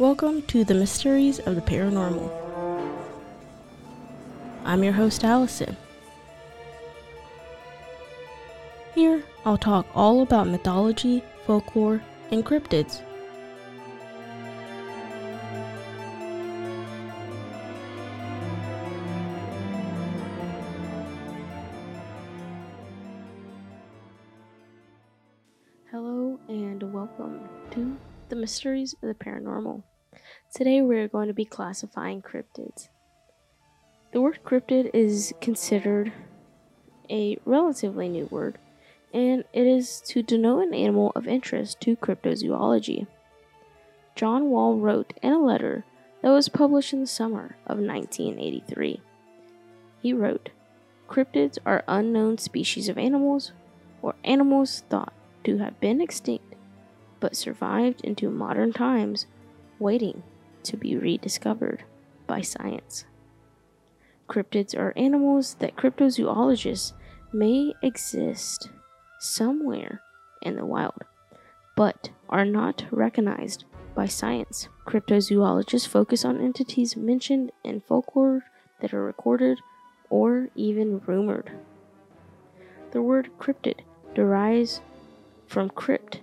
Welcome to the Mysteries of the Paranormal. I'm your host, Allison. Here, I'll talk all about mythology, folklore, and cryptids. Hello, and welcome to the Mysteries of the Paranormal. Today we're going to be classifying cryptids. The word cryptid is considered a relatively new word, and it is to denote an animal of interest to cryptozoology. John Wall wrote in a letter that was published in the summer of 1983. He wrote, Cryptids are unknown species of animals or animals thought to have been extinct but survived into modern times, waiting to be rediscovered by science. Cryptids are animals that cryptozoologists may exist somewhere in the wild, but are not recognized by science. Cryptozoologists focus on entities mentioned in folklore that are recorded or even rumored. The word cryptid derives from crypt,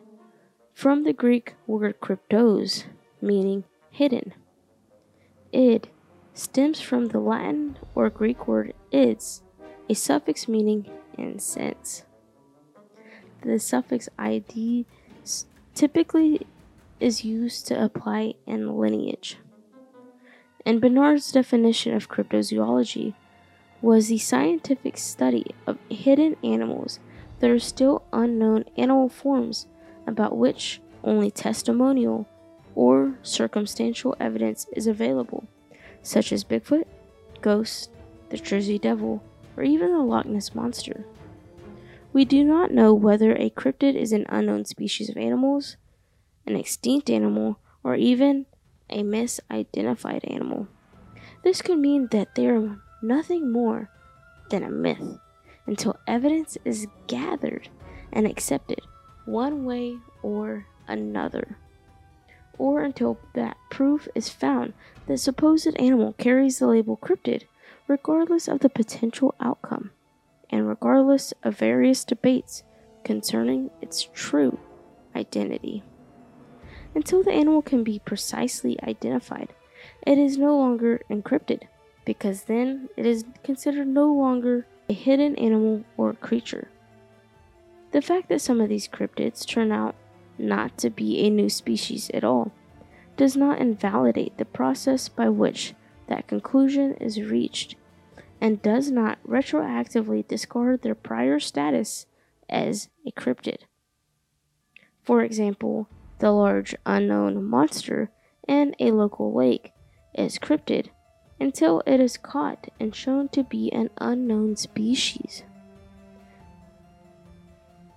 from the Greek word kryptos, meaning hidden. Id stems from the Latin or Greek word ids, a suffix meaning in sense. The suffix id typically is used to apply in lineage. And Bernard's definition of cryptozoology was the scientific study of hidden animals that are still unknown animal forms about which only testimonial or circumstantial evidence is available, such as Bigfoot, ghosts, the Jersey Devil, or even the Loch Ness Monster. We do not know whether a cryptid is an unknown species of animals, an extinct animal, or even a misidentified animal. This could mean that they are nothing more than a myth until evidence is gathered and accepted one way or another or until that proof is found that supposed animal carries the label cryptid, regardless of the potential outcome, and regardless of various debates concerning its true identity. Until the animal can be precisely identified, it is no longer a cryptid, because then it is considered no longer a hidden animal or creature. The fact that some of these cryptids turn out not to be a new species at all, does not invalidate the process by which that conclusion is reached, and does not retroactively discard their prior status as a cryptid. For example, the large unknown monster in a local lake is cryptid until it is caught and shown to be an unknown species.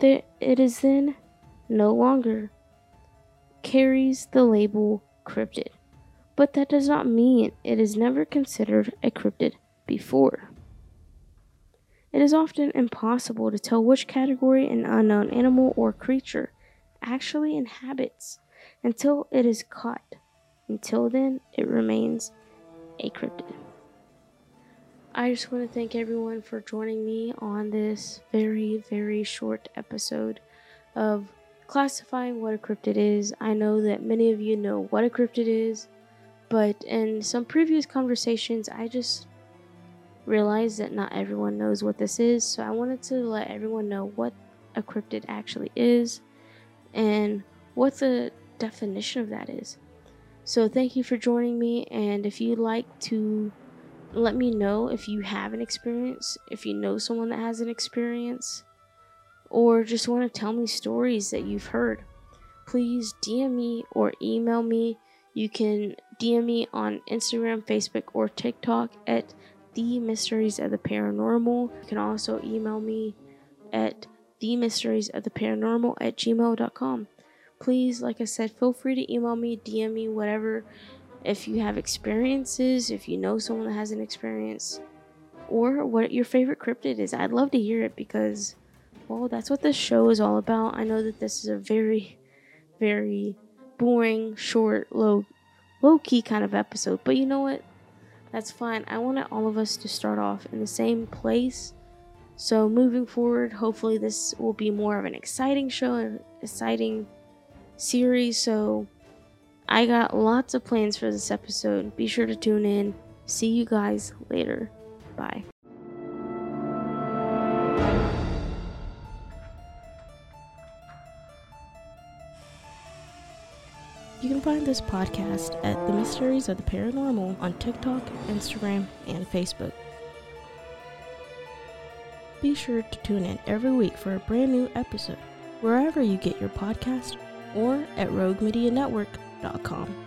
It is then no longer carries the label cryptid, but that does not mean it is never considered a cryptid before. It is often impossible to tell which category an unknown animal or creature actually inhabits until it is caught. Until then, it remains a cryptid. I just want to thank everyone for joining me on this very, very short episode of classifying what a cryptid is. I know that many of you know what a cryptid is, but in some previous conversations, I just realized that not everyone knows what this is, so I wanted to let everyone know what a cryptid actually is and what the definition of that is. So, thank you for joining me, and if you'd like to let me know if you have an experience, if you know someone that has an experience, or just want to tell me stories that you've heard, please DM me or email me. You can DM me on Instagram, Facebook, or TikTok at the mysteries of the paranormal. You can also email me at the mysteries of the paranormal at gmail.com. Please, like I said, feel free to email me, DM me, whatever. If you have experiences, if you know someone that has an experience, or what your favorite cryptid is, I'd love to hear it because, well, that's what this show is all about. I know that this is a very, very boring, short, low, low key kind of episode, but you know what? That's fine. I wanted all of us to start off in the same place. So moving forward, hopefully this will be more of an exciting show, an exciting series. So I got lots of plans for this episode. Be sure to tune in. See you guys later. Bye. Find this podcast at The Mysteries of the Paranormal on TikTok, Instagram, and Facebook. Be sure to tune in every week for a brand new episode, wherever you get your podcast or at roguemedianetwork.com.